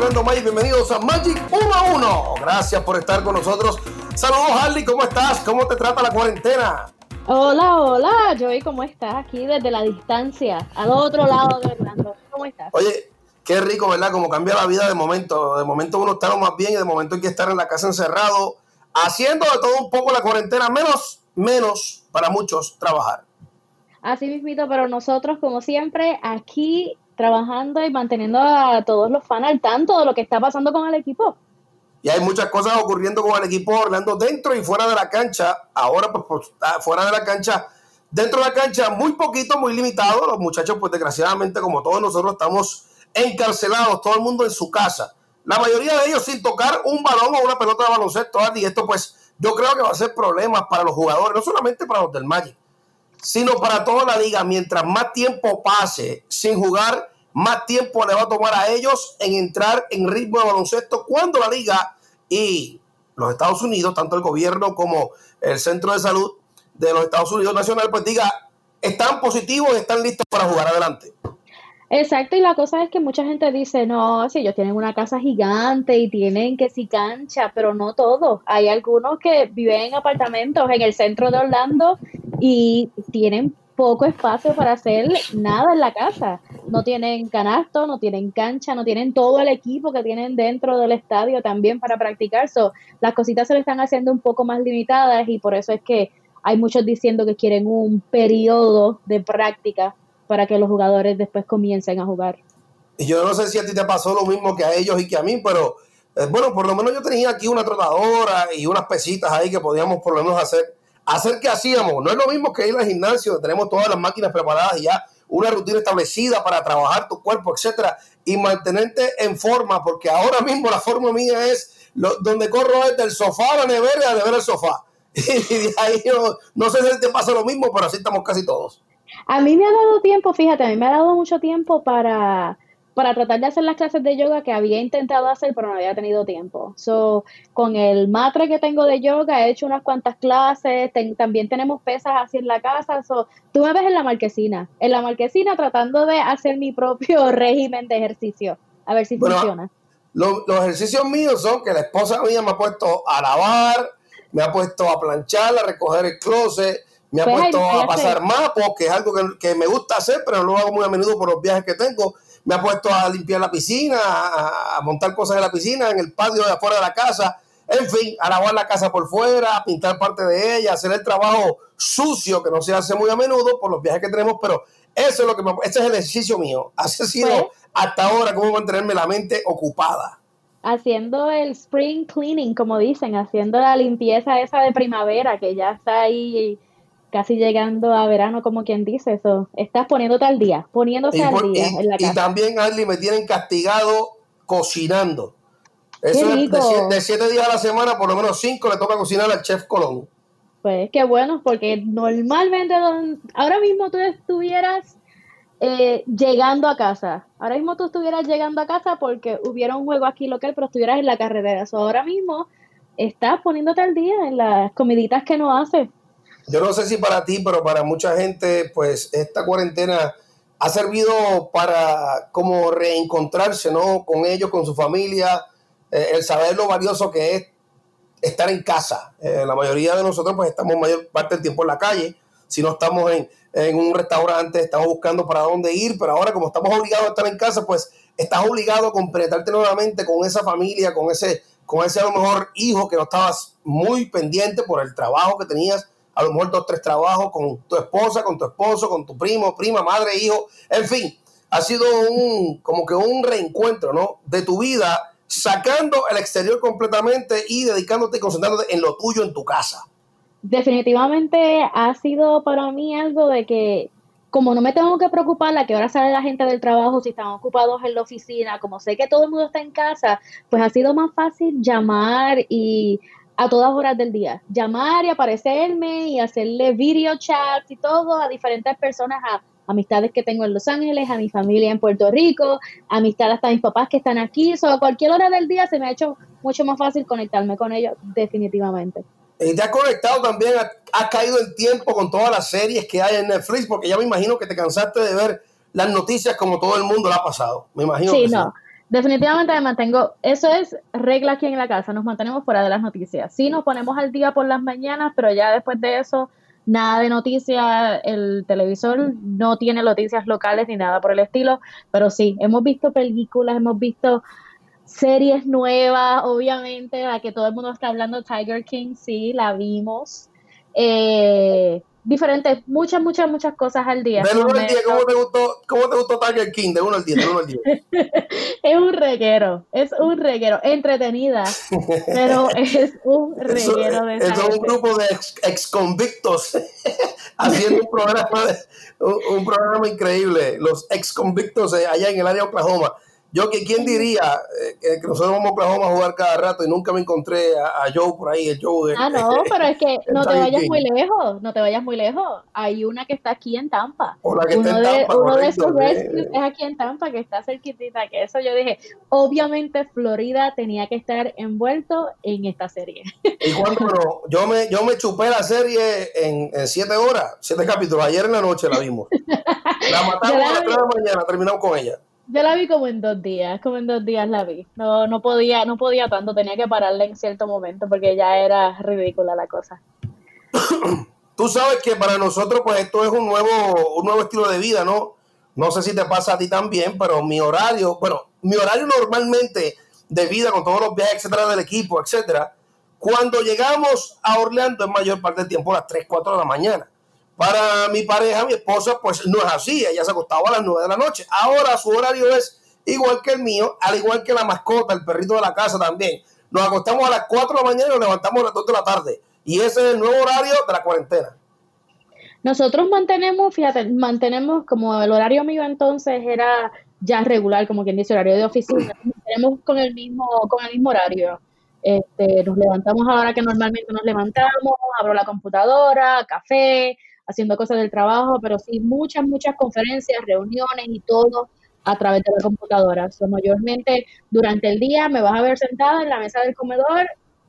Orlando Magic. Bienvenidos a Magic 1 a 1. Gracias por estar con nosotros. Saludos, Harley. ¿Cómo estás? ¿Cómo te trata la cuarentena? Hola, hola, Joey, ¿cómo estás? Aquí desde la distancia, al otro lado de Orlando. ¿Cómo estás? Oye, qué rico, ¿verdad? Como cambia la vida de momento. De momento uno está más bien y de momento hay que estar en la casa encerrado, haciendo de todo un poco la cuarentena, menos, menos para muchos trabajar. Así mismito, pero nosotros, como siempre, aquí trabajando y manteniendo a todos los fans al tanto de lo que está pasando con el equipo. Y hay muchas cosas ocurriendo con el equipo Orlando dentro y fuera de la cancha. Ahora, pues, pues fuera de la cancha, dentro de la cancha, muy poquito, muy limitado. Los muchachos, pues desgraciadamente, como todos nosotros, estamos encarcelados, todo el mundo en su casa. La mayoría de ellos sin tocar un balón o una pelota de baloncesto. Y esto, pues, yo creo que va a ser problemas para los jugadores, no solamente para los del Magic, sino para toda la liga. Mientras más tiempo pase sin jugar, más tiempo le va a tomar a ellos en entrar en ritmo de baloncesto cuando la liga y los Estados Unidos, tanto el gobierno como el centro de salud de los Estados Unidos Nacional, pues diga, están positivos están listos para jugar adelante. Exacto, y la cosa es que mucha gente dice, no, si ellos tienen una casa gigante y tienen que si cancha, pero no todos. Hay algunos que viven en apartamentos en el centro de Orlando y tienen poco espacio para hacer nada en la casa. No tienen canasto, no tienen cancha, no tienen todo el equipo que tienen dentro del estadio también para practicar. So, las cositas se le están haciendo un poco más limitadas y por eso es que hay muchos diciendo que quieren un periodo de práctica para que los jugadores después comiencen a jugar. Y yo no sé si a ti te pasó lo mismo que a ellos y que a mí, pero eh, bueno, por lo menos yo tenía aquí una trotadora y unas pesitas ahí que podíamos por lo menos hacer. Hacer que hacíamos. No es lo mismo que ir al gimnasio, tenemos todas las máquinas preparadas y ya una rutina establecida para trabajar tu cuerpo, etcétera, y mantenerte en forma, porque ahora mismo la forma mía es lo, donde corro es del sofá a la nevera, de ver el sofá. Y de ahí no, no sé si te pasa lo mismo, pero así estamos casi todos. A mí me ha dado tiempo, fíjate, a mí me ha dado mucho tiempo para, para tratar de hacer las clases de yoga que había intentado hacer, pero no había tenido tiempo. So, con el matre que tengo de yoga, he hecho unas cuantas clases, también tenemos pesas así en la casa. So, tú me ves en la marquesina, en la marquesina tratando de hacer mi propio régimen de ejercicio, a ver si funciona. los ejercicios míos son que la esposa mía me ha puesto a lavar, me ha puesto a planchar, a recoger el closet, me ha pues puesto a pasar mapos, que es algo que, me gusta hacer, pero no lo hago muy a menudo por los viajes que tengo. Me ha puesto a limpiar la piscina, a, montar cosas en la piscina, en el patio de afuera de la casa. En fin, a lavar la casa por fuera, a pintar parte de ella, hacer el trabajo sucio que no se hace muy a menudo por los viajes que tenemos, pero eso es lo que me, ese es el ejercicio mío. Ha sido pues hasta ahora cómo mantenerme la mente ocupada haciendo el spring cleaning, como dicen, haciendo la limpieza esa de primavera que ya está ahí casi llegando a verano, como quien dice eso. Estás poniéndote al día, poniéndose al día y, en la casa. Y también, Arlie, me tienen castigado cocinando. Eso es de, siete, días a la semana, por lo menos cinco le toca cocinar al chef Colón. Pues qué bueno, porque normalmente ahora mismo tú estuvieras eh, llegando a casa. Ahora mismo tú estuvieras llegando a casa porque hubiera un juego aquí local, pero estuvieras en la carretera. So, ahora mismo estás poniéndote al día en las comiditas que no haces. Yo no sé si para ti, pero para mucha gente, pues esta cuarentena ha servido para como reencontrarse, ¿no? Con ellos, con su familia, eh, el saber lo valioso que es estar en casa. Eh, la mayoría de nosotros, pues estamos mayor parte del tiempo en la calle. Si no estamos en, en un restaurante, estamos buscando para dónde ir, pero ahora como estamos obligados a estar en casa, pues estás obligado a completarte nuevamente con esa familia, con ese, con ese a lo mejor hijo que no estabas muy pendiente por el trabajo que tenías, a lo mejor dos, tres trabajos con tu esposa, con tu esposo, con tu primo, prima, madre, hijo, en fin, ha sido un, como que un reencuentro, ¿no? De tu vida, sacando el exterior completamente y dedicándote y concentrándote en lo tuyo en tu casa definitivamente ha sido para mí algo de que como no me tengo que preocupar a qué hora sale la gente del trabajo, si están ocupados en la oficina, como sé que todo el mundo está en casa, pues ha sido más fácil llamar y a todas horas del día, llamar y aparecerme y hacerle video chats y todo a diferentes personas, a amistades que tengo en Los Ángeles, a mi familia en Puerto Rico, amistades hasta mis papás que están aquí, o a cualquier hora del día se me ha hecho mucho más fácil conectarme con ellos definitivamente. Y te has conectado también, has caído en tiempo con todas las series que hay en Netflix, porque ya me imagino que te cansaste de ver las noticias como todo el mundo lo ha pasado. Me imagino. Sí, no. Definitivamente me mantengo, eso es regla aquí en la casa, nos mantenemos fuera de las noticias. Sí, nos ponemos al día por las mañanas, pero ya después de eso, nada de noticias, el televisor no tiene noticias locales ni nada por el estilo, pero sí, hemos visto películas, hemos visto series nuevas, obviamente, la que todo el mundo está hablando, Tiger King, sí, la vimos. Eh, diferentes, muchas, muchas, muchas cosas al día. De 1 al 10, ¿cómo te gustó, cómo te gustó Tiger King? De 1 al 10, de 1 al 10. es un reguero, es un reguero, entretenida, pero es un reguero de Es un grupo de ex, ex convictos haciendo un programa, un, un, programa increíble, los ex convictos allá en el área de Oklahoma. Yo, que quién diría eh, que nosotros vamos a Oklahoma a jugar cada rato y nunca me encontré a, Joe por ahí, el Joe. ah, no, pero es que no te vayas muy lejos, no te vayas muy lejos. Hay una que está aquí en Tampa. uno de, Uno de sus rescues es aquí en Tampa, que está cerquitita, que eso yo dije, obviamente Florida tenía que estar envuelto en esta serie. Y cuando yo me, yo me chupé la serie en, en siete horas, siete capítulos, ayer en la noche la vimos. La matamos a las tres de la mañana, terminamos con ella. Yo la vi como en dos días, como en dos días la vi. No, no podía, no podía tanto, tenía que pararla en cierto momento porque ya era ridícula la cosa. Tú sabes que para nosotros, pues esto es un nuevo, un nuevo estilo de vida, ¿no? No sé si te pasa a ti también, pero mi horario, bueno, mi horario normalmente de vida con todos los viajes, etcétera, del equipo, etcétera, cuando llegamos a Orlando es mayor parte del tiempo a las 3, 4 de la mañana. Para mi pareja, mi esposa, pues no es así. Ella se acostaba a las 9 de la noche. Ahora su horario es igual que el mío, al igual que la mascota, el perrito de la casa también. Nos acostamos a las 4 de la mañana y nos levantamos a las 2 de la tarde. Y ese es el nuevo horario de la cuarentena. Nosotros mantenemos, fíjate, mantenemos como el horario mío entonces era ya regular, como quien dice, horario de oficina. Tenemos con el mismo, con el mismo horario. Este, nos levantamos a la hora que normalmente nos levantamos, abro la computadora, café, haciendo cosas del trabajo, pero sí muchas, muchas conferencias, reuniones y todo a través de la computadora. So, mayormente durante el día me vas a ver sentada en la mesa del comedor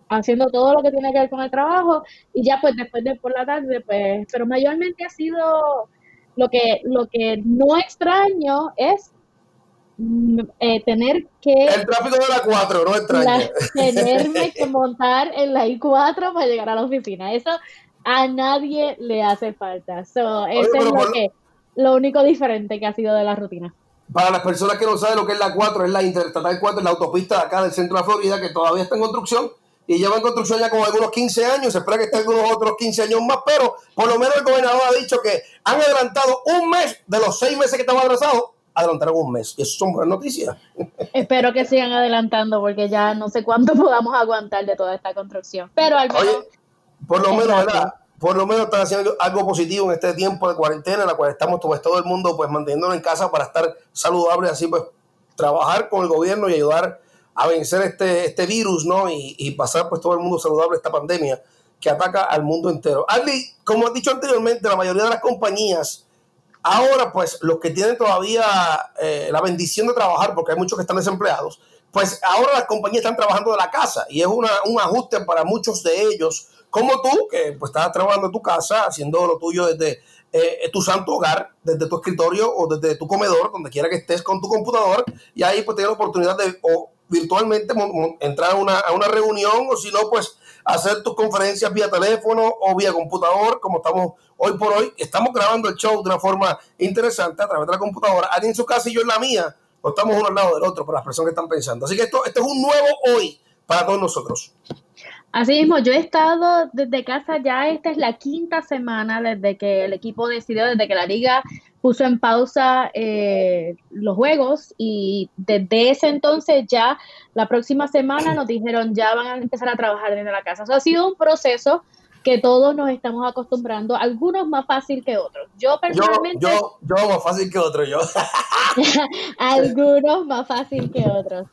haciendo todo lo que tiene que ver con el trabajo y ya pues después de por la tarde pues pero mayormente ha sido lo que lo que no extraño es mm, eh, tener que el tráfico de la 4 no extraño tenerme que montar en la I4 para llegar a la oficina eso a nadie le hace falta. So, eso es lo, que, lo único diferente que ha sido de la rutina. Para las personas que no saben lo que es la 4, es la Interestatal 4, es la autopista de acá del centro de Florida, que todavía está en construcción y lleva en construcción ya como algunos 15 años, se espera que esté algunos otros 15 años más, pero por lo menos el gobernador ha dicho que han adelantado un mes de los seis meses que estaban atrasados, adelantaron un mes. Y eso son buenas noticias. Espero que sigan adelantando porque ya no sé cuánto podamos aguantar de toda esta construcción. Pero al menos por lo menos, ¿verdad? Por lo menos están haciendo algo positivo en este tiempo de cuarentena en la cual estamos pues, todo el mundo pues manteniéndonos en casa para estar saludable, así pues trabajar con el gobierno y ayudar a vencer este, este virus, ¿no? Y, y pasar pues todo el mundo saludable esta pandemia que ataca al mundo entero. Ali, como has dicho anteriormente, la mayoría de las compañías, ahora pues los que tienen todavía eh, la bendición de trabajar, porque hay muchos que están desempleados, pues ahora las compañías están trabajando de la casa y es una, un ajuste para muchos de ellos como tú, que pues estás trabajando en tu casa, haciendo lo tuyo desde eh, tu santo hogar, desde tu escritorio o desde tu comedor, donde quiera que estés con tu computador, y ahí pues tienes la oportunidad de o virtualmente entrar a una, a una reunión o si no, pues hacer tus conferencias vía teléfono o vía computador, como estamos hoy por hoy. Estamos grabando el show de una forma interesante a través de la computadora. Alguien en su casa y yo en la mía, o estamos uno al lado del otro para las personas que están pensando. Así que esto, esto es un nuevo hoy para todos nosotros. Así mismo, yo he estado desde casa ya, esta es la quinta semana desde que el equipo decidió, desde que la liga puso en pausa eh, los juegos y desde ese entonces ya la próxima semana nos dijeron ya van a empezar a trabajar desde la casa. Eso ha sido un proceso que todos nos estamos acostumbrando, algunos más fácil que otros. Yo personalmente... Yo, yo, yo más fácil que otros, yo. algunos más fácil que otros.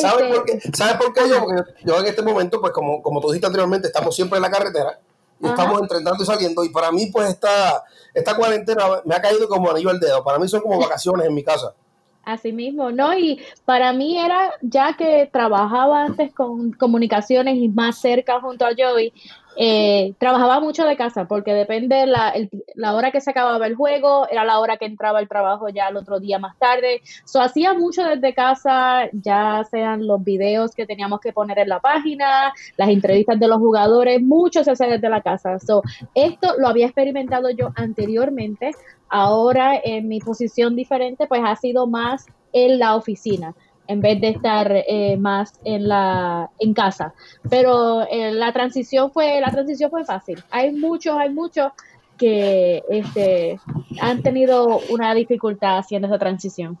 ¿Sabes por qué? ¿Sabes por qué yo? Porque yo en este momento, pues como, como tú dijiste anteriormente, estamos siempre en la carretera y estamos entrenando y saliendo y para mí pues esta, esta cuarentena me ha caído como anillo al dedo. Para mí son como vacaciones en mi casa. Así mismo, ¿no? Y para mí era, ya que trabajaba antes con comunicaciones y más cerca junto a Joey, eh, trabajaba mucho de casa porque depende la, la hora que se acababa el juego, era la hora que entraba el trabajo ya el otro día más tarde. So, hacía mucho desde casa, ya sean los videos que teníamos que poner en la página, las entrevistas de los jugadores, mucho se hace desde la casa. So, esto lo había experimentado yo anteriormente, ahora en mi posición diferente, pues ha sido más en la oficina en vez de estar eh, más en la en casa. Pero eh, la transición fue la transición fue fácil. Hay muchos, hay muchos que este, han tenido una dificultad haciendo esa transición.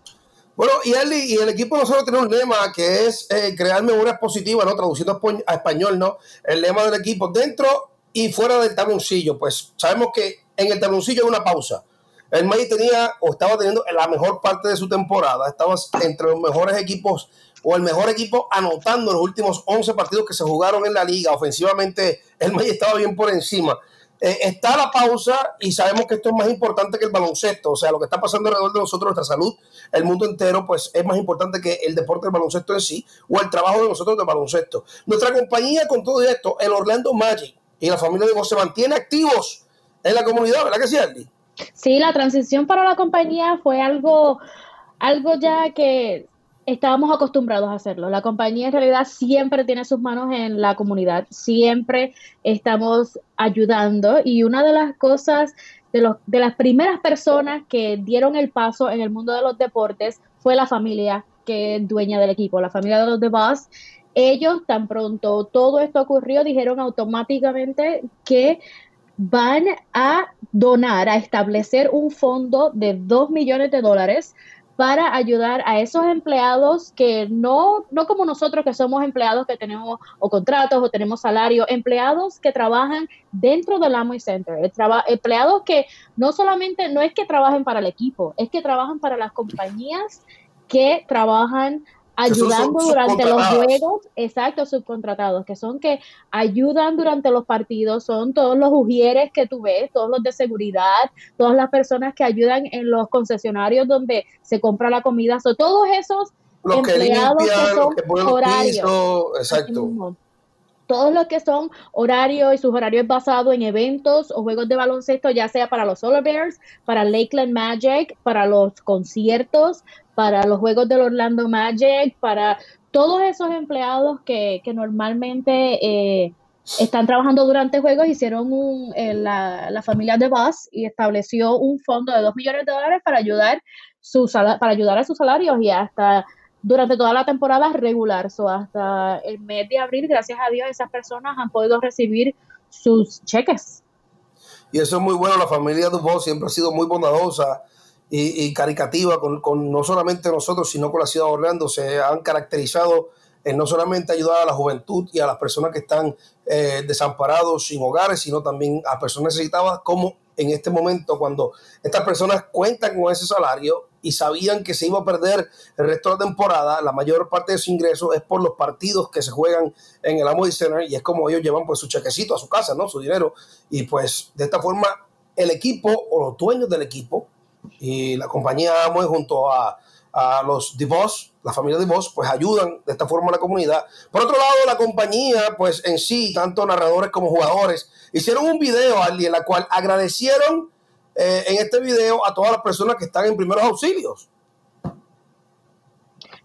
Bueno, y, él, y el equipo nosotros tenemos un lema que es eh, crear memorias positivas, ¿no? Traduciendo a español, ¿no? El lema del equipo dentro y fuera del tabloncillo. Pues sabemos que en el tabloncillo hay una pausa. El May tenía o estaba teniendo la mejor parte de su temporada, estaba entre los mejores equipos o el mejor equipo anotando los últimos 11 partidos que se jugaron en la liga. Ofensivamente, el May estaba bien por encima. Eh, está la pausa y sabemos que esto es más importante que el baloncesto, o sea, lo que está pasando alrededor de nosotros, nuestra salud, el mundo entero, pues es más importante que el deporte del baloncesto en sí o el trabajo de nosotros del baloncesto. Nuestra compañía con todo esto, el Orlando Magic y la familia de vos se mantiene activos en la comunidad, ¿verdad que sí, Andy? Sí, la transición para la compañía fue algo, algo ya que estábamos acostumbrados a hacerlo. La compañía en realidad siempre tiene sus manos en la comunidad, siempre estamos ayudando y una de las cosas, de, los, de las primeras personas que dieron el paso en el mundo de los deportes fue la familia que es dueña del equipo, la familia de los The. Ellos tan pronto todo esto ocurrió dijeron automáticamente que van a donar, a establecer un fondo de 2 millones de dólares para ayudar a esos empleados que no, no como nosotros que somos empleados que tenemos o contratos o tenemos salario, empleados que trabajan dentro del Amway Center, empleados que no solamente, no es que trabajen para el equipo, es que trabajan para las compañías que trabajan ayudando durante los juegos, exacto, subcontratados, que son que ayudan durante los partidos, son todos los ujieres que tú ves, todos los de seguridad, todas las personas que ayudan en los concesionarios donde se compra la comida, son todos esos empleados que, son horarios. exacto. Todos los que son horarios y sus horarios basados en eventos o juegos de baloncesto, ya sea para los Solar Bears, para Lakeland Magic, para los conciertos, para los juegos del Orlando Magic, para todos esos empleados que, normalmente eh, están trabajando durante juegos, hicieron un, eh, la, familia de Bus y estableció un fondo de 2 millones de dólares para ayudar, su para ayudar a sus salarios y hasta durante toda la temporada regular, so hasta el mes de abril, gracias a Dios, esas personas han podido recibir sus cheques. Y eso es muy bueno, la familia Dubos siempre ha sido muy bondadosa y, caricativa con, no solamente nosotros, sino con la ciudad de Orlando. Se han caracterizado en no solamente ayudar a la juventud y a las personas que están eh, desamparados, sin hogares, sino también a personas necesitadas, como en este momento, cuando estas personas cuentan con ese salario y sabían que se iba a perder el resto de la temporada, la mayor parte de su ingreso es por los partidos que se juegan en el Amway Center y es como ellos llevan pues su chequecito a su casa, ¿no? Su dinero. Y pues de esta forma el equipo o los dueños del equipo y la compañía Amway junto a, a los DeVos, la familia DeVos, pues ayudan de esta forma a la comunidad. Por otro lado, la compañía, pues en sí, tanto narradores como jugadores, hicieron un video, en la cual agradecieron eh, en este video a todas las personas que están en primeros auxilios.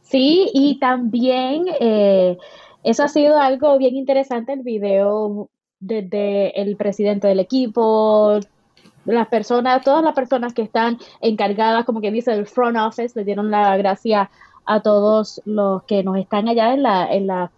Sí, y también eh, eso ha sido algo bien interesante el video desde el presidente del equipo, las personas, todas las personas que están encargadas, como que dice, el front office, le dieron la gracia a todos los que nos están allá en la, en la,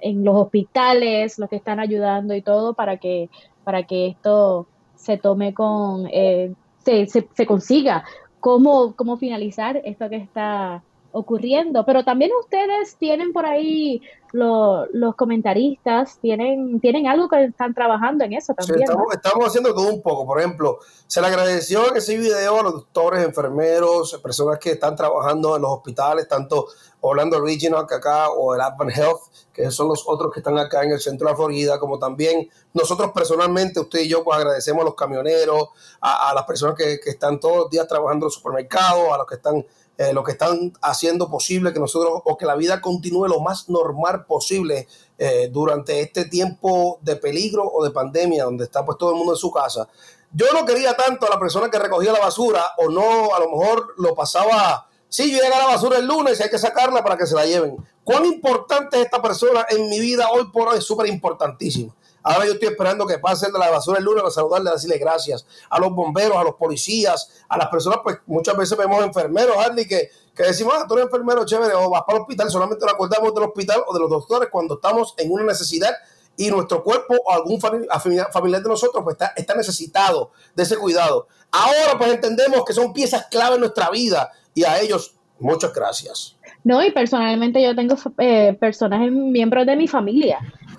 en los hospitales, los que están ayudando y todo para que, para que esto se tome con, eh, se, se, se, consiga. Cómo, cómo finalizar esto que está ocurriendo. Pero también ustedes tienen por ahí los comentaristas tienen, tienen algo que están trabajando en eso también. estamos, haciendo todo un poco. Por ejemplo, se le agradeció en ese video a los doctores, enfermeros, personas que están trabajando en los hospitales, tanto Orlando Regional que acá o el Advent Health, que son los otros que están acá en el centro de la Florida, como también nosotros personalmente, usted y yo, pues agradecemos a los camioneros, a, las personas que, que están todos los días trabajando en los supermercados, a los que están eh, lo que están haciendo posible que nosotros o que la vida continúe lo más normal posible eh, durante este tiempo de peligro o de pandemia donde está pues todo el mundo en su casa. Yo no quería tanto a la persona que recogía la basura o no, a lo mejor lo pasaba, sí, yo llega la basura el lunes y hay que sacarla para que se la lleven. ¿Cuán importante es esta persona en mi vida hoy por hoy? Súper importantísima. Ahora yo estoy esperando que pasen de la basura el lunes para saludarle, decirle gracias a los bomberos, a los policías, a las personas, pues muchas veces vemos enfermeros, Harley, que, que decimos, ah, tú eres enfermero, chévere, o vas para el hospital, solamente nos acordamos del hospital o de los doctores cuando estamos en una necesidad y nuestro cuerpo o algún familiar de nosotros pues está, está necesitado de ese cuidado. Ahora pues entendemos que son piezas clave en nuestra vida y a ellos muchas gracias. No, y personalmente yo tengo eh, personajes, miembros de mi familia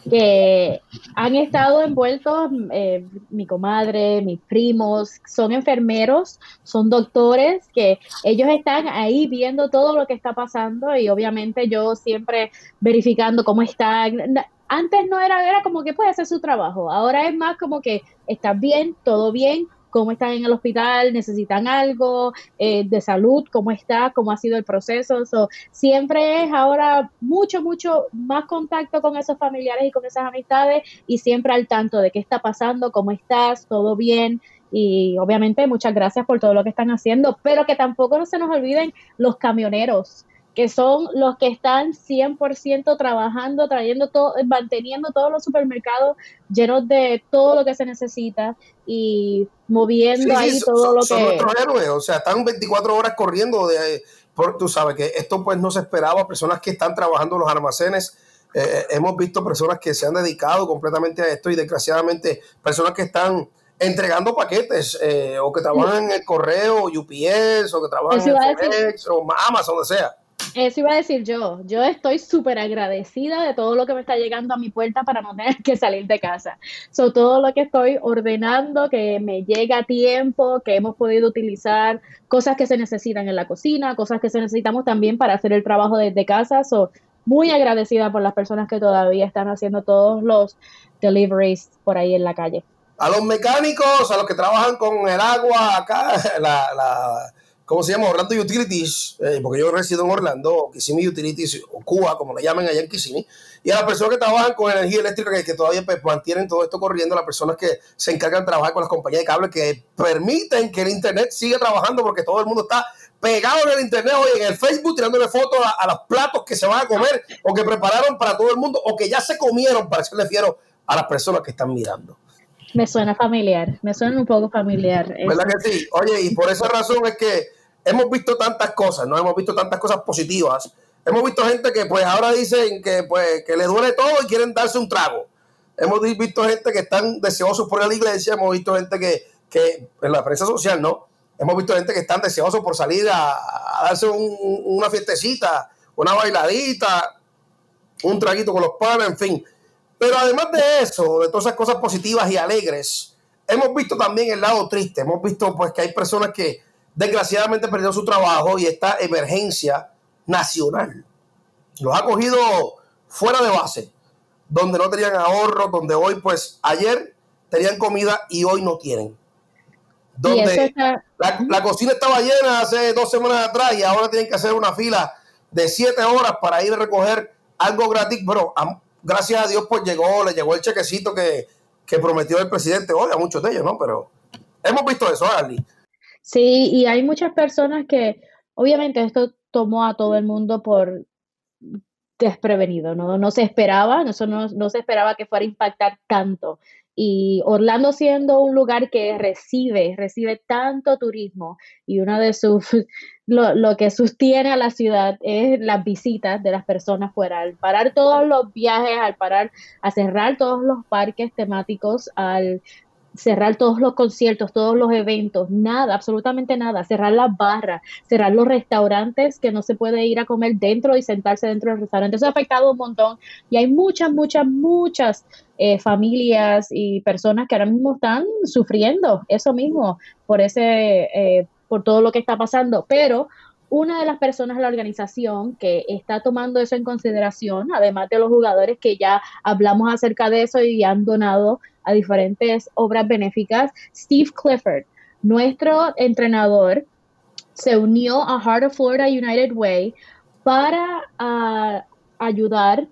que han estado envueltos, eh, mi comadre, mis primos, son enfermeros, son doctores, que ellos están ahí viendo todo lo que está pasando y obviamente yo siempre verificando cómo están. Antes no era, era como que puede hacer su trabajo, ahora es más como que está bien, todo bien, cómo están en el hospital, necesitan algo eh, de salud, cómo está, cómo ha sido el proceso. siempre es ahora mucho, mucho más contacto con esos familiares y con esas amistades y siempre al tanto de qué está pasando, cómo estás, todo bien. Y obviamente muchas gracias por todo lo que están haciendo, pero que tampoco no se nos olviden los camioneros que son los que están 100% trabajando, trayendo todo, manteniendo todos los supermercados llenos de todo lo que se necesita y moviendo ahí todo lo que... Son nuestros héroes, o sea, están 24 horas corriendo de... Por, tú sabes que esto pues no se esperaba, personas que están trabajando en los almacenes, eh, hemos visto personas que se han dedicado completamente a esto y desgraciadamente personas que están entregando paquetes eh, o que trabajan en el correo, UPS o que trabajan en FedEx o Amazon, donde sea. Eso iba a decir yo. Yo estoy súper agradecida de todo lo que me está llegando a mi puerta para no tener que salir de casa. So, todo lo que estoy ordenando, que me llega a tiempo, que hemos podido utilizar, cosas que se necesitan en la cocina, cosas que se necesitamos también para hacer el trabajo desde casa. So, muy agradecida por las personas que todavía están haciendo todos los deliveries por ahí en la calle. A los mecánicos, a los que trabajan con el agua acá, la ¿cómo se llama? Orlando Utilities, eh, porque yo resido en Orlando, Kissimmee Utilities, o Cuba, como le llaman allá en Kissimmee, y a las personas que trabajan con energía eléctrica, que, todavía pues, mantienen todo esto corriendo, las personas que se encargan de trabajar con las compañías de cable, que permiten que el Internet siga trabajando, porque todo el mundo está pegado en el Internet hoy, en el Facebook, tirándole fotos a, los platos que se van a comer, o que prepararon para todo el mundo, o que ya se comieron, para le fiero a las personas que están mirando. Me suena familiar, me suena un poco familiar. ¿Verdad que sí? Oye, y por esa razón es que hemos visto tantas cosas, no hemos visto tantas cosas positivas. Hemos visto gente que pues ahora dicen que pues que le duele todo y quieren darse un trago. Hemos visto gente que están deseosos por ir a la iglesia, hemos visto gente que, que en la prensa social, ¿no? Hemos visto gente que están deseosos por salir a, darse una fiestecita, una bailadita, un traguito con los padres, en fin. Pero además de eso, de todas esas cosas positivas y alegres, hemos visto también el lado triste. Hemos visto pues que hay personas que desgraciadamente perdió su trabajo y esta emergencia nacional los ha cogido fuera de base, donde no tenían ahorro, donde hoy pues ayer tenían comida y hoy no tienen. Donde la, cocina estaba llena hace dos semanas atrás y ahora tienen que hacer una fila de siete horas para ir a recoger algo gratis, pero gracias a Dios pues llegó, le llegó el chequecito que, que prometió el presidente hoy a muchos de ellos, ¿no? Pero hemos visto eso, Ali. Sí, y hay muchas personas que, obviamente, esto tomó a todo el mundo por desprevenido, ¿no? No se esperaba, eso no, no se esperaba que fuera a impactar tanto. Y Orlando siendo un lugar que recibe, recibe tanto turismo y uno de sus, lo, lo, que sostiene a la ciudad es las visitas de las personas fuera. Al parar todos los viajes, al parar, a cerrar todos los parques temáticos, al cerrar todos los conciertos, todos los eventos, nada, absolutamente nada, cerrar las barras, cerrar los restaurantes que no se puede ir a comer dentro y sentarse dentro del restaurante. Eso ha afectado un montón. Y hay muchas, muchas, muchas eh, familias y personas que ahora mismo están sufriendo eso mismo por ese, eh, por todo lo que está pasando, pero una de las personas de la organización que está tomando eso en consideración, además de los jugadores que ya hablamos acerca de eso y han donado a diferentes obras benéficas, Steve Clifford, nuestro entrenador, se unió a Heart of Florida United Way para ah, ayudar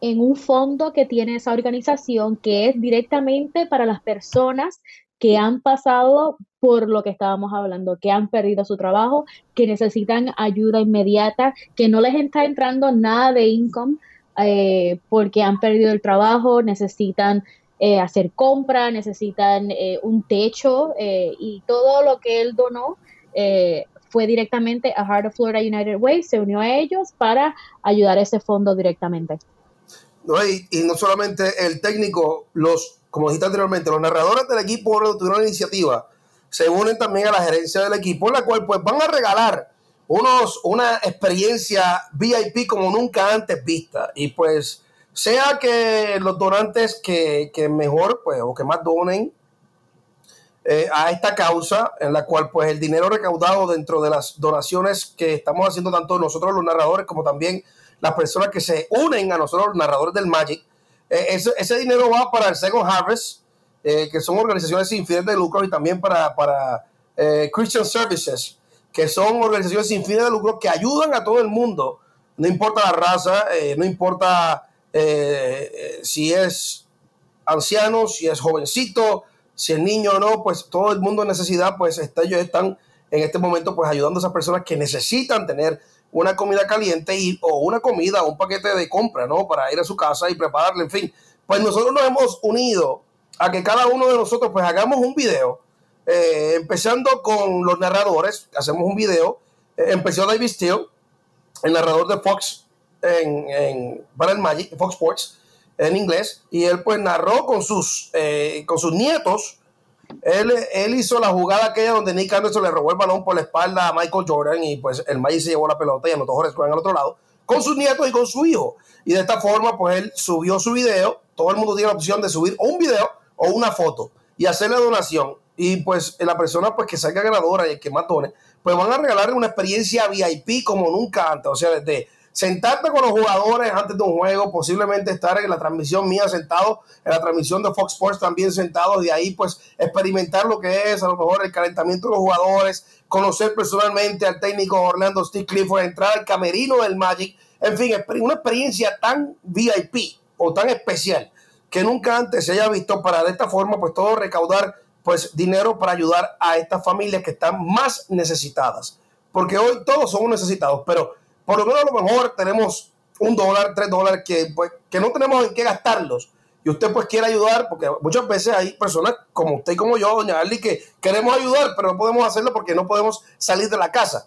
en un fondo que tiene esa organización que es directamente para las personas que han pasado por lo que estábamos hablando, que han perdido su trabajo, que necesitan ayuda inmediata, que no les está entrando nada de income eh, porque han perdido el trabajo, necesitan eh, hacer compra, necesitan eh, un techo y todo lo que él donó fue directamente a Heart of Florida United Way, se unió a ellos para ayudar a ese fondo directamente. y, no solamente el técnico, los, como dijiste anteriormente, los narradores del equipo tuvieron una iniciativa, se unen también a la gerencia del equipo, la cual pues van a regalar unos, una experiencia VIP como nunca antes vista. Y pues sea que los donantes que, que mejor pues o que más donen eh, a esta causa, en la cual pues el dinero recaudado dentro de las donaciones que estamos haciendo tanto nosotros los narradores como también las personas que se unen a nosotros los narradores del Magic, eh, ese, dinero va para el Second Harvest, eh, que son organizaciones sin fines de lucro y también para, para Christian Services, que son organizaciones sin fines de lucro que ayudan a todo el mundo, no importa la raza, no importa si es anciano, si es jovencito, si el niño o no, pues todo el mundo en necesidad, pues está, ellos están en este momento pues ayudando a esas personas que necesitan tener una comida caliente y, o una comida un paquete de compra, ¿no? Para ir a su casa y prepararle, en fin. Pues nosotros nos hemos unido a que cada uno de nosotros pues hagamos un video, eh, empezando con los narradores, hacemos un video, eh, empezó David Steele, el narrador de Fox en, para el Magic, Fox Sports, en inglés y él pues narró con sus, eh, con sus nietos. Él, él, hizo la jugada aquella donde Nick Anderson le robó el balón por la espalda a Michael Jordan y pues el Magic se llevó la pelota y anotó Horace Grant al otro lado con sus nietos y con su hijo. Y de esta forma pues él subió su video. Todo el mundo tiene la opción de subir un video o una foto y hacer la donación. Y pues la persona pues que salga ganadora y el que más done, pues van a regalarle una experiencia VIP como nunca antes. O sea, desde sentarte con los jugadores antes de un juego, posiblemente estar en la transmisión mía sentado, en la transmisión de Fox Sports también sentado, de ahí pues experimentar lo que es a lo mejor el calentamiento de los jugadores, conocer personalmente al técnico Orlando Steve Clifford, entrar al camerino del Magic, en fin, una experiencia tan VIP o tan especial que nunca antes se haya visto para de esta forma pues todo recaudar pues dinero para ayudar a estas familias que están más necesitadas. Porque hoy todos somos necesitados, pero por lo menos a lo mejor tenemos un dólar, tres dólares que, pues, que no tenemos en qué gastarlos. Y usted pues quiere ayudar, porque muchas veces hay personas como usted y como yo, doña Arly, que queremos ayudar, pero no podemos hacerlo porque no podemos salir de la casa.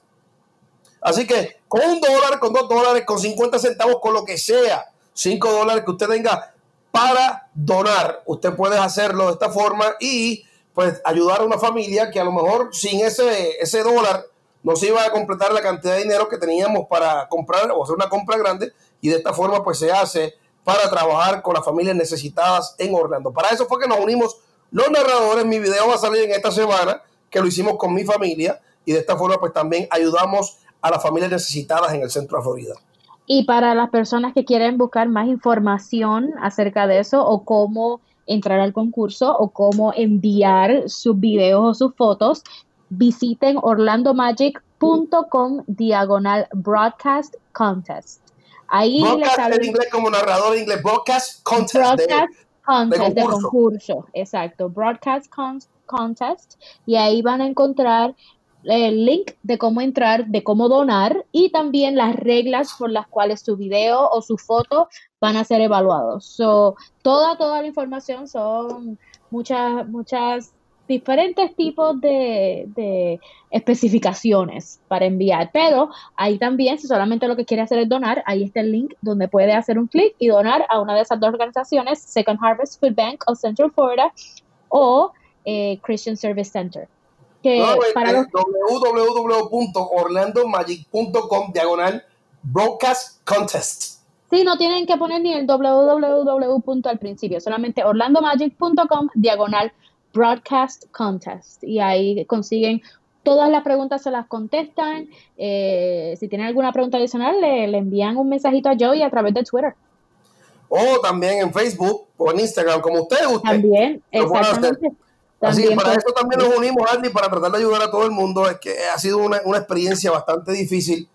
Así que con un dólar, con dos dólares, con 50 centavos, con lo que sea, cinco dólares que usted tenga para donar, usted puede hacerlo de esta forma y pues ayudar a una familia que a lo mejor sin ese, ese dólar no se iba a completar la cantidad de dinero que teníamos para comprar o hacer una compra grande y de esta forma pues se hace para trabajar con las familias necesitadas en Orlando. Para eso fue que nos unimos los narradores. Mi video va a salir en esta semana, que lo hicimos con mi familia y de esta forma pues también ayudamos a las familias necesitadas en el centro de Florida. Y para las personas que quieren buscar más información acerca de eso o cómo entrar al concurso o cómo enviar sus videos o sus fotos, visiten orlandomagic.com diagonal broadcast contest. Ahí broadcast en inglés como narrador en inglés, broadcast contest. Broadcast contest de concurso. exacto. Broadcast contest. Y ahí van a encontrar el link de cómo entrar, de cómo donar y también las reglas por las cuales su video o su foto van a ser evaluados. So, toda, toda la información son muchas, muchas diferentes tipos de, especificaciones para enviar, pero ahí también, si solamente lo que quiere hacer es donar, ahí está el link donde puede hacer un clic y donar a una de esas dos organizaciones, Second Harvest Food Bank of Central Florida o eh, Christian Service Center. Que para www.orlandomagic.com diagonal broadcast contest. Sí, no tienen que poner ni el www al principio, solamente orlandomagic.com diagonal Broadcast Contest. Y ahí consiguen todas las preguntas, se las contestan. Eh, si tienen alguna pregunta adicional, le, envían un mensajito a Joey a través de Twitter. O también en Facebook o en Instagram, como ustedes gusten. También, exactamente. Así que para eso también nos unimos, Andy, para tratar de ayudar a todo el mundo. Es que ha sido una, una experiencia bastante difícil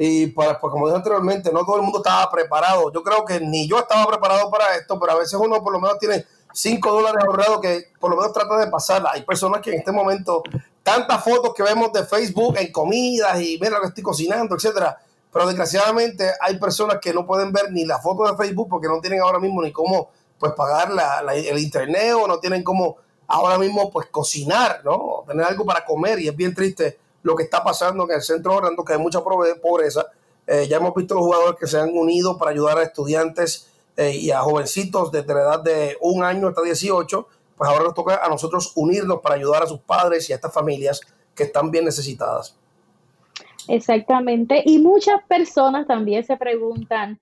y para, pues como dije anteriormente, no todo el mundo estaba preparado. Yo creo que ni yo estaba preparado para esto, pero a veces uno por lo menos tiene 5 dólares ahorrados que por lo menos trata de pasarla. Hay personas que en este momento, tantas fotos que vemos de Facebook en comidas y mira lo que estoy cocinando, etcétera. Pero desgraciadamente hay personas que no pueden ver ni la foto de Facebook porque no tienen ahora mismo ni cómo pues pagar la, el internet o no tienen cómo ahora mismo pues cocinar, ¿no? Tener algo para comer y es bien triste lo que está pasando en el centro Orlando, que hay mucha pobreza. Eh, ya hemos visto los jugadores que se han unido para ayudar a estudiantes eh, y a jovencitos desde la edad de un año hasta 18, pues ahora nos toca a nosotros unirnos para ayudar a sus padres y a estas familias que están bien necesitadas. Exactamente. Y muchas personas también se preguntan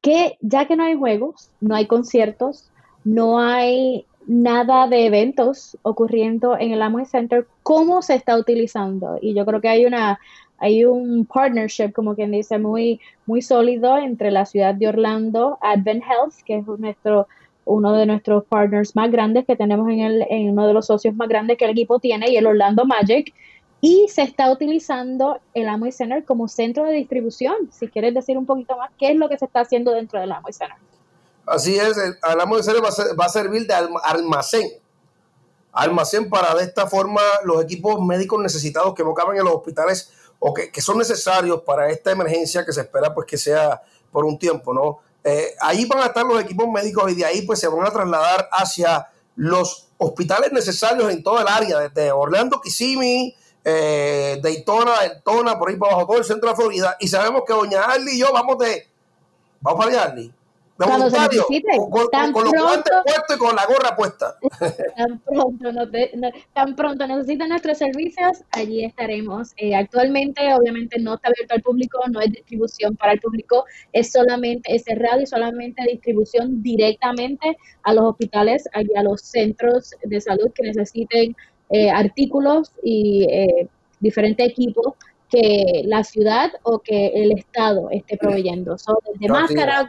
que ya que no hay juegos, no hay conciertos, no hay nada de eventos ocurriendo en el Amway Center, ¿cómo se está utilizando? Y yo creo que hay una hay un partnership, como quien dice, muy, muy sólido entre la ciudad de Orlando, Advent Health, que es nuestro, uno de nuestros partners más grandes que tenemos en, el, en uno de los socios más grandes que el equipo tiene, y el Orlando Magic, y se está utilizando el Amway Center como centro de distribución. Si quieres decir un poquito más, ¿qué es lo que se está haciendo dentro del Amway Center? Así es, hablamos de ser va a, servir de almacén. Almacén para de esta forma los equipos médicos necesitados que no en los hospitales o que, son necesarios para esta emergencia que se espera pues que sea por un tiempo, ¿no? Eh, ahí van a estar los equipos médicos y de ahí pues se van a trasladar hacia los hospitales necesarios en toda el área, desde Orlando, Kissimmee, eh, Daytona, Daytona, por ahí para abajo, todo el centro de Florida. Y sabemos que doña Arlie y yo vamos de, vamos para allá, Cuando se necesite. Con, tan con, los guantes puestos y con la gorra puesta. Tan pronto, no tan pronto necesiten nuestros servicios, allí estaremos. Eh, actualmente, obviamente, no está abierto al público, no es distribución para el público, es solamente, es cerrado y solamente distribución directamente a los hospitales, a los centros de salud que necesiten eh, artículos y eh, diferentes equipos que la ciudad o que el Estado esté proveyendo. Son desde máscaras,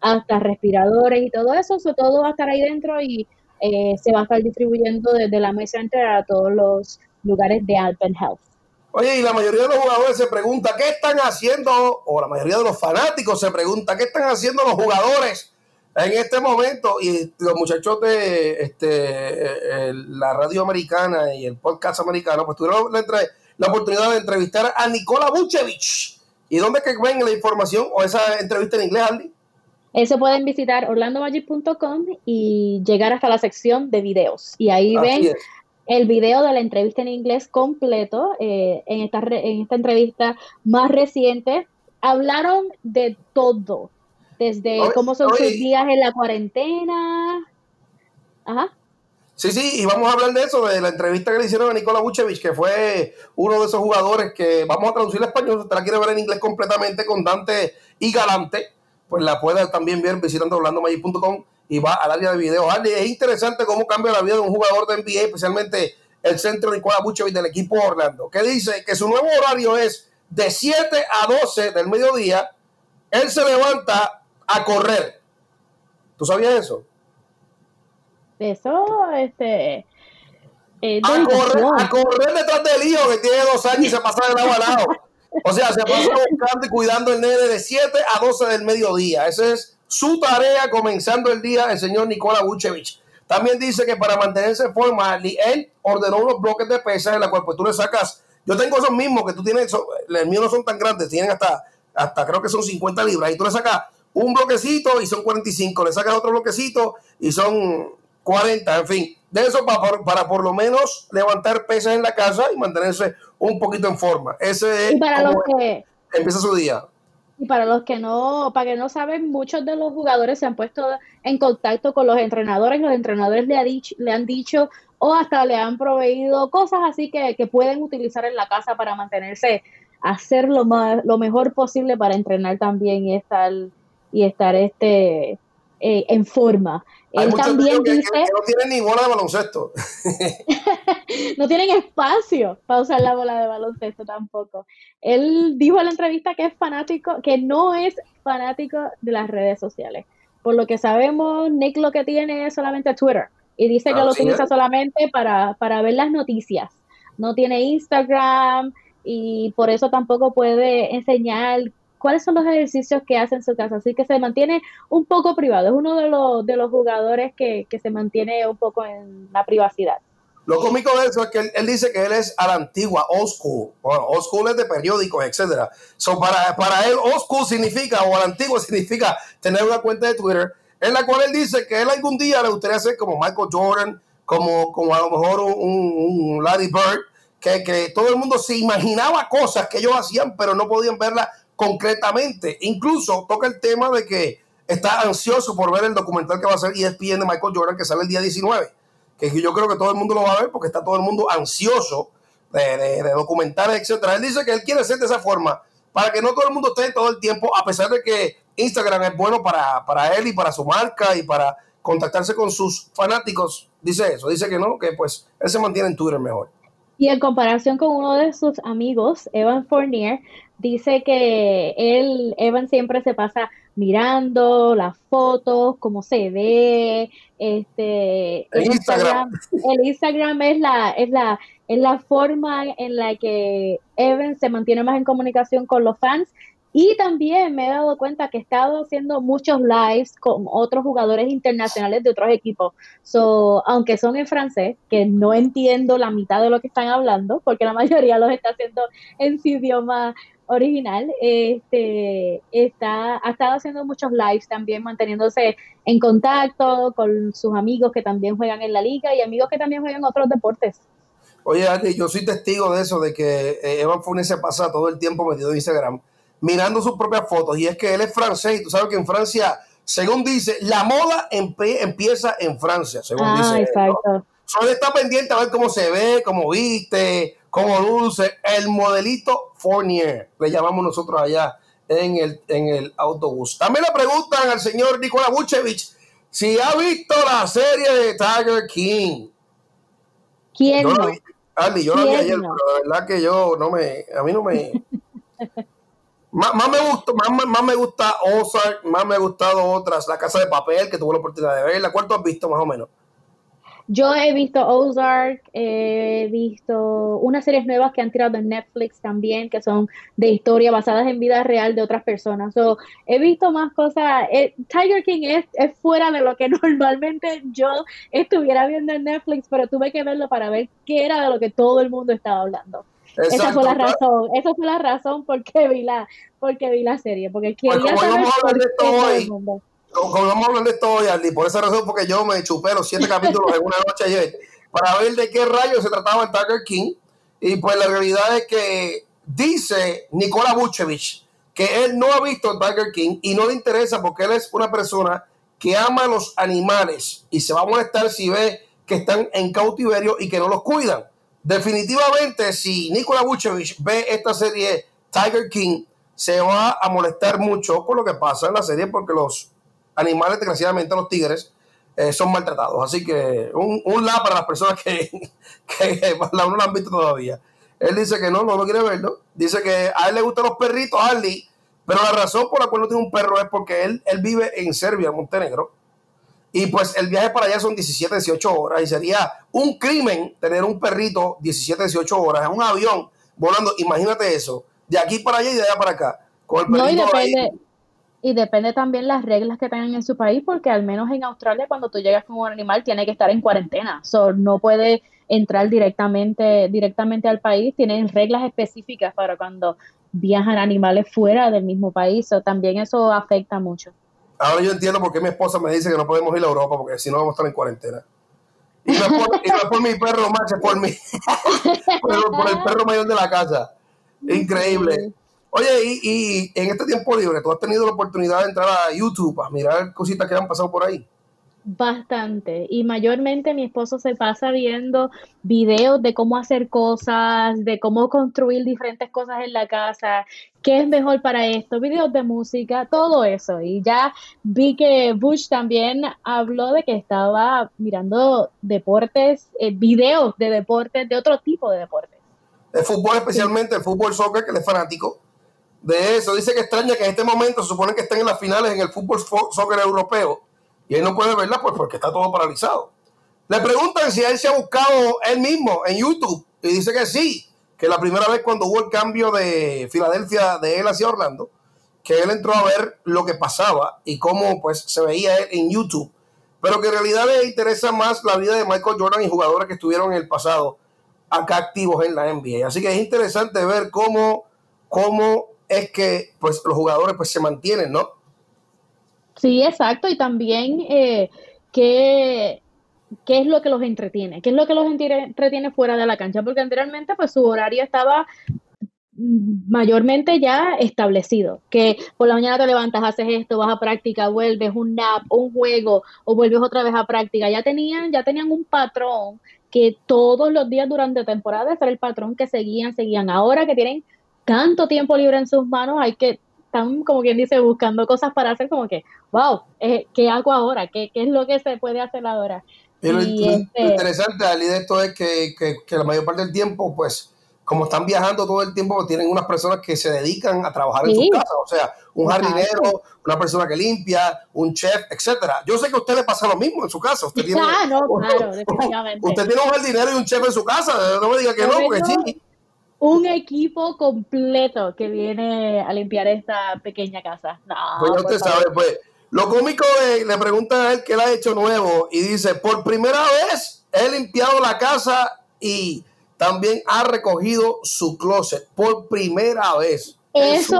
hasta respiradores y todo eso, eso todo va a estar ahí dentro y eh, se va a estar distribuyendo desde la mesa Center a todos los lugares de Alpen Health. Oye, y la mayoría de los jugadores se pregunta qué están haciendo, o la mayoría de los fanáticos se pregunta qué están haciendo los jugadores en este momento. Y los muchachos de este, la radio americana y el podcast americano, pues tuvieron la, oportunidad de entrevistar a Nikola Vucevic. ¿Y dónde que ven la información o esa entrevista en inglés, Andy? Eso pueden visitar orlandomagic.com y llegar hasta la sección de videos. Y ahí ven el video de la entrevista en inglés completo. Eh, en, esta en esta entrevista más reciente, hablaron de todo. Desde cómo son sus días en la cuarentena. Ajá. Sí, sí, y vamos a hablar de eso, de la entrevista que le hicieron a Nikola Vucevic, que fue uno de esos jugadores que vamos a traducir al español, usted la quiere ver en inglés completamente, con Dante y Galante pues la puede también ver visitando orlandomagic.com y va al área de videos. es interesante cómo cambia la vida de un jugador de NBA, especialmente el centro Nicolás Buchevich del equipo Orlando, que dice que su nuevo horario es de 7 a 12 del mediodía. Él se levanta a correr. ¿Tú sabías eso? Eso, este. Eh, a, correr, a correr detrás del hijo que tiene dos años y se pasa de lado a lado. O sea, se pasa buscando y cuidando el nene de 7 a 12 del mediodía. Esa es su tarea comenzando el día el señor Nicola Vucevic. También dice que para mantenerse en forma, él ordenó unos bloques de pesas en la cual pues, tú le sacas. Yo tengo esos mismos que tú tienes, los míos no son tan grandes, tienen hasta, hasta creo que son 50 libras. Y tú le sacas un bloquecito y son 45, le sacas otro bloquecito y son 40, en fin. De eso para, para por lo menos levantar pesas en la casa y mantenerse un poquito en forma. Ese es y para los que empieza su día. Y para los que no, para que no saben, muchos de los jugadores se han puesto en contacto con los entrenadores, los entrenadores le, ha dicho, le han dicho o hasta le han proveído cosas así que, que pueden utilizar en la casa para mantenerse, hacer lo, más, lo mejor posible para entrenar también y estar, y estar este, eh, en forma. Él también dice... Que, no tienen ni bola de baloncesto. no tienen espacio para usar la bola de baloncesto tampoco. Él dijo en la entrevista que es fanático, que no es fanático de las redes sociales. Por lo que sabemos, Nick lo que tiene es solamente Twitter y dice que lo utiliza solamente para, para ver las noticias. No tiene Instagram y por eso tampoco puede enseñar cuáles son los ejercicios que hace en su casa. Así que se mantiene un poco privado. Es uno de los, de los jugadores que, que se mantiene un poco en la privacidad. Lo cómico de eso es que él, dice que él es a la antigua, old school. Bueno, old school es de periódicos, etcétera. So para, para él, old school significa, o a la antigua significa tener una cuenta de Twitter en la cual él dice que él algún día le gustaría ser como Michael Jordan, como, como a lo mejor un, un Larry Bird, que, que, todo el mundo se imaginaba cosas que ellos hacían, pero no podían verlas concretamente. Incluso toca el tema de que está ansioso por ver el documental que va a hacer ESPN de Michael Jordan, que sale el día 19 que yo creo que todo el mundo lo va a ver porque está todo el mundo ansioso de, documentales, etcétera. Él dice que él quiere ser de esa forma para que no todo el mundo esté todo el tiempo, a pesar de que Instagram es bueno para, para él y para su marca y para contactarse con sus fanáticos. Dice eso, dice que no, que pues él se mantiene en Twitter mejor. Y en comparación con uno de sus amigos, Evan Fournier, dice que él, Evan siempre se pasa mirando las fotos, cómo se ve, este, el Instagram. el Instagram es la, es la, es la forma en la que Evan se mantiene más en comunicación con los fans y también me he dado cuenta que he estado haciendo muchos lives con otros jugadores internacionales de otros equipos. So, aunque son en francés, que no entiendo la mitad de lo que están hablando, porque la mayoría los está haciendo en su idioma original, este, está, ha estado haciendo muchos lives también, manteniéndose en contacto con sus amigos que también juegan en la liga y amigos que también juegan otros deportes. Oye, Andy, yo soy testigo de eso, de que eh, Evan Funes se pasa todo el tiempo metido en Instagram mirando sus propias fotos. Y es que él es francés y tú sabes que en Francia, según dice, la moda empieza en Francia, según ah, dice. Exacto. Solo está pendiente a ver cómo se ve, cómo viste, como dulce, el modelito Fournier, le llamamos nosotros allá en el, en el autobús. También le preguntan al señor Nicolás Vucevic si ha visto la serie de Tiger King. ¿Quién yo no? Andy, yo la vi ayer, pero la verdad que yo no me, a mí no me... más, me gusta, más, más, me gusta Ozark, más me ha gustado otras, La Casa de Papel, que tuve la oportunidad de verla. ¿Cuál tú has visto más o menos? Yo he visto Ozark, he visto unas series nuevas que han tirado en Netflix también, que son de historia basadas en vida real de otras personas. So, he visto más cosas. Eh, Tiger King es, es, fuera de lo que normalmente yo estuviera viendo en Netflix, pero tuve que verlo para ver qué era de lo que todo el mundo estaba hablando. Esa fue la razón, esa fue la razón por qué vi la, porque vi la serie, porque pues quería saber por qué todo el mundo como vamos a hablar de esto hoy, Andy, por esa razón, porque yo me chupé los siete capítulos en una noche ayer para ver de qué rayos se trataba el Tiger King. Y pues la realidad es que dice Nicola Vucevic que él no ha visto el Tiger King y no le interesa porque él es una persona que ama a los animales y se va a molestar si ve que están en cautiverio y que no los cuidan. Definitivamente, si Nicola Vucevic ve esta serie Tiger King, se va a molestar mucho por lo que pasa en la serie porque los animales, desgraciadamente los tigres, eh, son maltratados. Así que un, un la para las personas que, que no lo han visto todavía. Él dice que no, no, lo quiere verlo. Dice que a él le gustan los perritos, Harley, pero la razón por la cual no tiene un perro es porque él, él vive en Serbia, Montenegro. Y pues el viaje para allá son 17, 18 horas y sería un crimen tener un perrito 17, 18 horas en un avión volando. Imagínate eso, de aquí para allá y de allá para acá. Con el perrito no, y depende también las reglas que tengan en su país, porque al menos en Australia cuando tú llegas con un animal tiene que estar en cuarentena. So, no puede entrar directamente, directamente al país. Tienen reglas específicas para cuando viajan animales fuera del mismo país. So, también eso afecta mucho. Ahora yo entiendo por qué mi esposa me dice que no podemos ir a Europa, porque si no vamos a estar en cuarentena. Y no es por, mi perro es por mí. por, por el perro mayor de la casa. Increíble. Oye, y, en este tiempo libre, ¿tú has tenido la oportunidad de entrar a YouTube a mirar cositas que han pasado por ahí? Bastante. Y mayormente mi esposo se pasa viendo videos de cómo hacer cosas, de cómo construir diferentes cosas en la casa, qué es mejor para esto, videos de música, todo eso. Y ya vi que Bush también habló de que estaba mirando deportes, eh, videos de deportes, de otro tipo de deportes. El fútbol especialmente, el fútbol soccer, que él es fanático de eso. Dice que extraña que en este momento se supone que estén en las finales en el fútbol soccer europeo y él no puede verla pues porque está todo paralizado. Le preguntan si él se ha buscado él mismo en YouTube y dice que sí, que la primera vez cuando hubo el cambio de Filadelfia de él hacia Orlando, que él entró a ver lo que pasaba y cómo pues se veía él en YouTube, pero que en realidad le interesa más la vida de Michael Jordan y jugadores que estuvieron en el pasado acá activos en la NBA. Así que es interesante ver cómo, cómo es que pues los jugadores pues se mantienen, ¿no? Sí, exacto, y también eh, qué, qué es lo que los entretiene, qué es lo que los entretiene fuera de la cancha, porque anteriormente pues su horario estaba mayormente ya establecido, que por la mañana te levantas, haces esto, vas a práctica, vuelves un nap, un juego o vuelves otra vez a práctica. Ya tenían, ya tenían un patrón que todos los días durante temporada era el patrón que seguían, seguían. Ahora que tienen tanto tiempo libre en sus manos, hay que están como quien dice buscando cosas para hacer como que, wow, eh, ¿qué hago ahora? ¿Qué, ¿Qué, es lo que se puede hacer ahora? Pero lo este interesante, Ali, de esto es que, que, que la mayor parte del tiempo, pues, como están viajando todo el tiempo, tienen unas personas que se dedican a trabajar en su casa, o sea, un jardinero, una persona que limpia, un chef, etcétera. Yo sé que a usted le pasa lo mismo en su casa. Usted tiene, ah, no, claro, definitivamente. Usted tiene un jardinero y un chef en su casa, no me diga que no, porque sí. Un equipo completo que viene a limpiar esta pequeña casa. No, pues ya usted sabe, pues. Lo cómico es, le preguntan a él qué le ha hecho nuevo y dice, por primera vez he limpiado la casa y también ha recogido su closet por primera vez. Eso,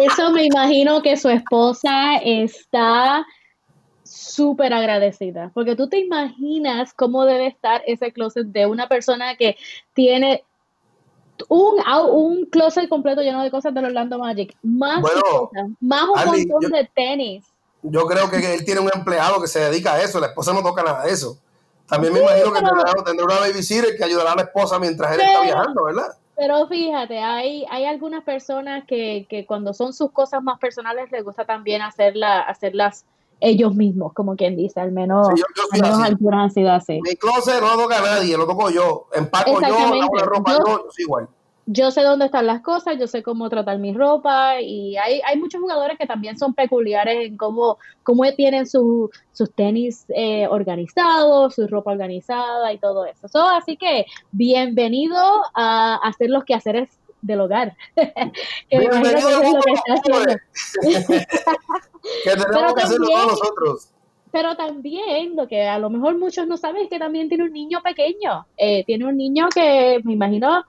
eso me imagino que su esposa está súper agradecida, porque tú te imaginas cómo debe estar ese closet de una persona que tiene un, un closet completo lleno de cosas del Orlando Magic, más, más un montón de tenis. Yo creo que él tiene un empleado que se dedica a eso, la esposa no toca nada de eso. También me imagino que tendrá, una babysitter que ayudará a la esposa mientras él está viajando, ¿verdad? Pero fíjate, hay, hay algunas personas que, que cuando son sus cosas más personales les gusta también hacerla, hacerlas ellos mismos, como quien dice, al menos, sí, yo, yo al menos así. Mi closet no toca nadie, lo toco yo. Empaco yo, hago la ropa yo, yo, igual yo sé dónde están las cosas, yo sé cómo tratar mi ropa y hay, hay muchos jugadores que también son peculiares en cómo, cómo tienen sus tenis eh, organizados, su ropa organizada y todo eso. así que bienvenido a hacer los quehaceres del hogar. que bienvenido que, lo que, está haciendo. que tenemos que hacerlo todos nosotros pero también lo que a lo mejor muchos no saben es que también tiene un niño pequeño. Eh, tiene un niño que me imagino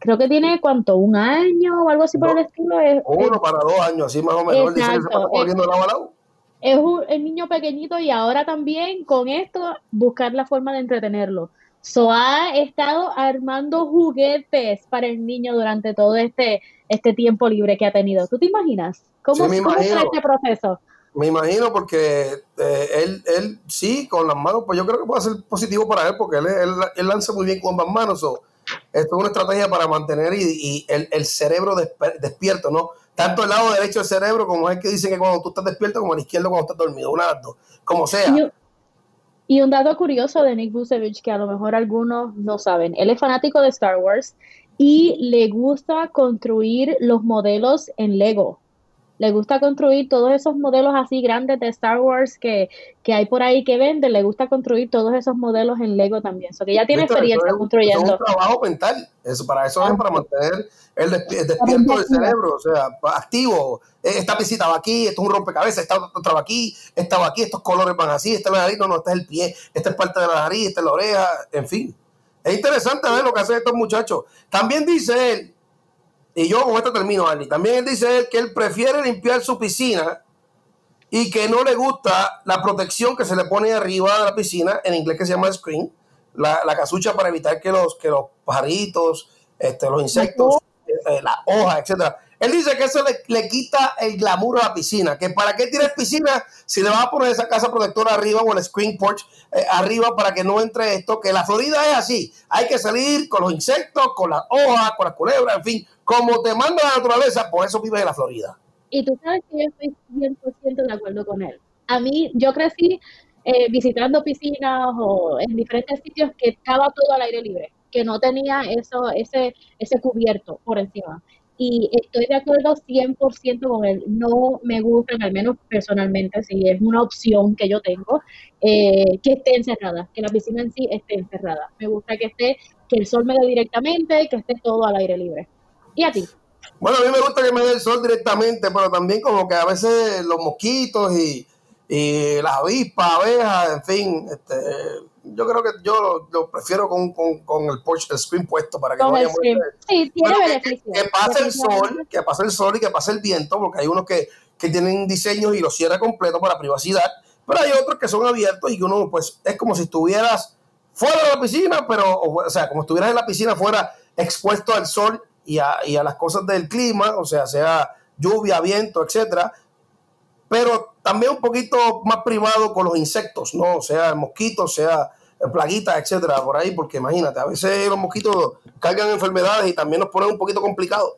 creo que tiene cuánto, un año o algo así por el estilo. Es, uno para dos años, así más o menos. Exacto, es, es un el niño pequeñito y ahora también con esto buscar la forma de entretenerlo. So ha estado armando juguetes para el niño durante todo este, este tiempo libre que ha tenido. ¿Tú te imaginas? ¿Cómo, sí, ¿cómo este proceso? Me imagino porque eh, él, él sí, con las manos, pues yo creo que puede ser positivo para él porque él, él, lanza muy bien con las manos. So, esto es una estrategia para mantener y, el, cerebro despierto, ¿no? Tanto el lado derecho del cerebro como es que dicen que cuando tú estás despierto, como el izquierdo cuando estás dormido, una de dos, como sea. Y, un dato curioso de Nick Busevich que a lo mejor algunos no saben, él es fanático de Star Wars y le gusta construir los modelos en Lego le gusta construir todos esos modelos así grandes de Star Wars que, hay por ahí que venden, le gusta construir todos esos modelos en Lego también. O que ya tiene experiencia construyendo. es un trabajo mental, eso, para eso es para mantener el, despierto del cerebro, o sea, activo. Eh, esta piecita va aquí, esto es un rompecabezas, esta otra va aquí, esta va aquí, estos colores van así, esta es la nariz, no, no, este es el pie, esta es parte de la nariz, esta es la oreja, en fin. Es interesante ver lo que hacen estos muchachos. También dice él y yo con esto termino, Ali. También él dice que él prefiere limpiar su piscina y que no le gusta la protección que se le pone arriba de la piscina, en inglés que se llama screen, la, la casucha para evitar que los, que los pajaritos, este, los insectos, eh, las hojas, etcétera. Él dice que eso le, quita el glamour a la piscina, que para qué tienes piscina si le vas a poner esa casa protectora arriba o el screen porch eh, arriba para que no entre esto, que la Florida es así, hay que salir con los insectos, con las hojas, con las culebras, en fin, como te manda la naturaleza, por eso vives en la Florida. Y tú sabes que yo estoy 100% de acuerdo con él. A mí, yo crecí eh, visitando piscinas o en diferentes sitios que estaba todo al aire libre, que no tenía eso, ese, ese cubierto por encima. Y estoy de acuerdo 100% con él. No me gusta, al menos personalmente, si es una opción que yo tengo, eh, que esté encerrada, que la piscina en sí esté encerrada. Me gusta que esté, que el sol me dé directamente, que esté todo al aire libre. ¿Y a ti? Bueno, a mí me gusta que me dé el sol directamente, pero también como que a veces los mosquitos y, y las avispas, abejas, en fin, este, yo creo que yo lo, prefiero con, el, porch, screen puesto para que no muy Sí, tiene beneficio. Que, pase el sol, que pase el sol y que pase el viento, porque hay unos que, tienen diseños y los cierra completo para privacidad, pero hay otros que son abiertos y que uno, pues, es como si estuvieras fuera de la piscina, pero, o, sea, como estuvieras en la piscina fuera expuesto al sol y a, y a las cosas del clima, o sea, sea lluvia, viento, etcétera, pero también un poquito más privado con los insectos, ¿no? Sea mosquitos, sea plaguitas, etcétera, por ahí, porque imagínate, a veces los mosquitos cargan enfermedades y también nos ponen un poquito complicado.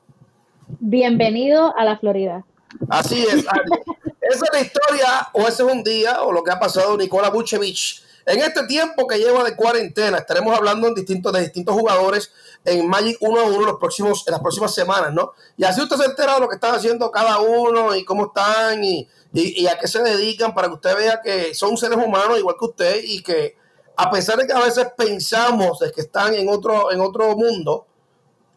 Bienvenido a la Florida. Así es, Esa es la historia, o ese es un día, o lo que ha pasado Nicola Vucevic. En este tiempo que lleva de cuarentena, estaremos hablando en distintos, de distintos jugadores en Magic 1 a 1 los próximos, en las próximas semanas, ¿no? Y así usted se entera de lo que están haciendo cada uno y cómo están y, y, a qué se dedican para que usted vea que son seres humanos igual que usted y que a pesar de que a veces pensamos de que están en otro, en otro mundo,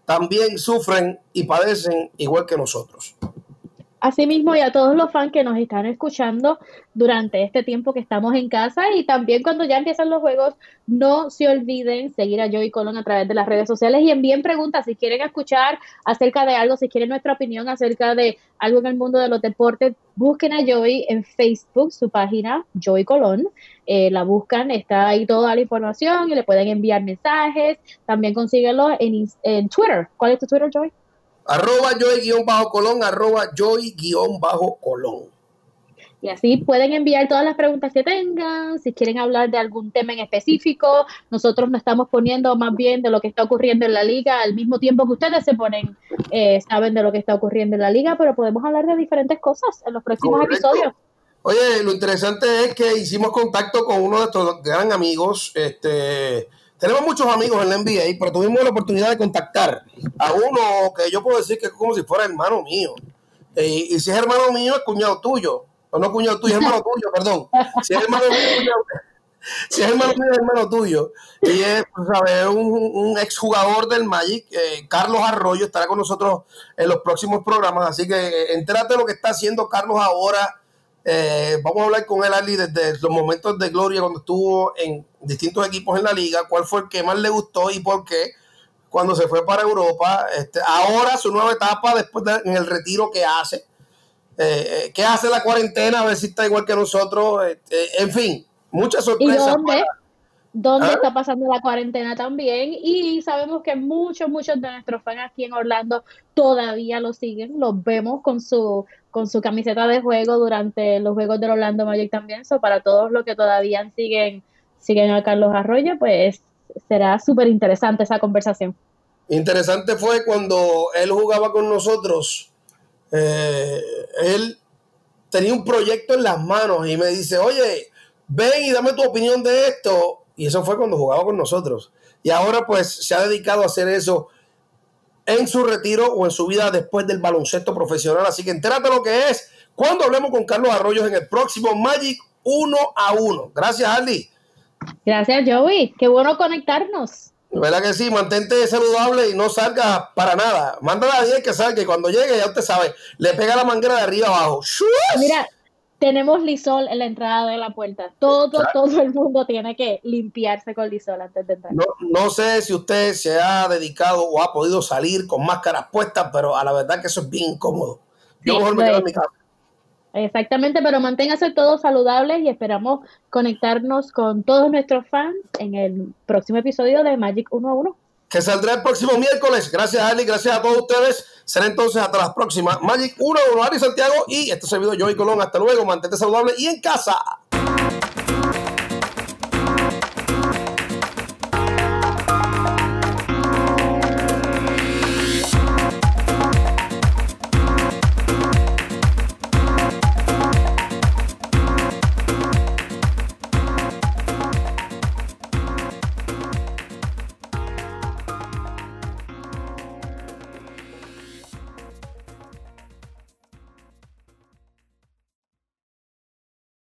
también sufren y padecen igual que nosotros. Asimismo, y a todos los fans que nos están escuchando durante este tiempo que estamos en casa y también cuando ya empiezan los juegos, no se olviden seguir a Joey Colón a través de las redes sociales y envíen preguntas si quieren escuchar acerca de algo, si quieren nuestra opinión acerca de algo en el mundo de los deportes, busquen a Joey en Facebook, su página Joey Colón, eh, la buscan, está ahí toda la información y le pueden enviar mensajes, también consíguelo en, en Twitter. ¿Cuál es tu Twitter, Joey? Arroba Joy-Colón, arroba Joy-Colón. Y así pueden enviar todas las preguntas que tengan, si quieren hablar de algún tema en específico. Nosotros nos estamos poniendo más bien de lo que está ocurriendo en la liga al mismo tiempo que ustedes se ponen, eh, saben de lo que está ocurriendo en la liga, pero podemos hablar de diferentes cosas en los próximos episodios. Oye, lo interesante es que hicimos contacto con uno de estos gran amigos, este tenemos muchos amigos en la NBA, pero tuvimos la oportunidad de contactar a uno que yo puedo decir que es como si fuera hermano mío. Eh, y si es hermano mío, es cuñado tuyo. O no cuñado tuyo, es hermano tuyo, perdón. Si es hermano mío, si es hermano mío, es hermano tuyo. Y es, ¿sabes? Un, un exjugador del Magic, eh, Carlos Arroyo, estará con nosotros en los próximos programas. Así que eh, entérate de lo que está haciendo Carlos ahora eh, vamos a hablar con él, Ali, desde los momentos de gloria cuando estuvo en distintos equipos en la liga, cuál fue el que más le gustó y por qué cuando se fue para Europa. Este, ahora su nueva etapa después de, en el retiro que hace. Eh, eh, ¿Qué hace la cuarentena? A ver si está igual que nosotros. en fin, muchas sorpresas. ¿Dónde ¿Ah? está pasando la cuarentena también? Y sabemos que muchos, muchos de nuestros fans aquí en Orlando todavía lo siguen, los vemos con su con su camiseta de juego durante los juegos del Orlando Magic también. So, para todos los que todavía siguen, siguen a Carlos Arroyo, pues será súper interesante esa conversación. Interesante fue cuando él jugaba con nosotros. Eh, él tenía un proyecto en las manos y me dice, oye, ven y dame tu opinión de esto. Y eso fue cuando jugaba con nosotros. Y ahora pues se ha dedicado a hacer eso en su retiro o en su vida después del baloncesto profesional. Así que entérate lo que es cuando hablemos con Carlos Arroyos en el próximo Magic 1 a 1. Gracias, Andy. Gracias, Joey. Qué bueno conectarnos. ¿Verdad que sí? Mantente saludable y no salga para nada. Mándale a 10 que salga y cuando llegue, ya usted sabe, le pega la manguera de arriba abajo. Mira, tenemos lisol en la entrada de la puerta. Todo, todo el mundo tiene que limpiarse con lisol antes de entrar. No, sé si usted se ha dedicado o ha podido salir con máscaras puestas, pero a la verdad que eso es bien incómodo. Yo mejor me quedo en mi casa. Exactamente, pero manténgase todos saludables y esperamos conectarnos con todos nuestros fans en el próximo episodio de Magic 1 a 1 que saldrá el próximo miércoles. Gracias, Ali, gracias a todos ustedes. Será entonces hasta las próximas. Magic 1, Ari Santiago y este servidor Joey Colón. Hasta luego, mantente saludable y en casa.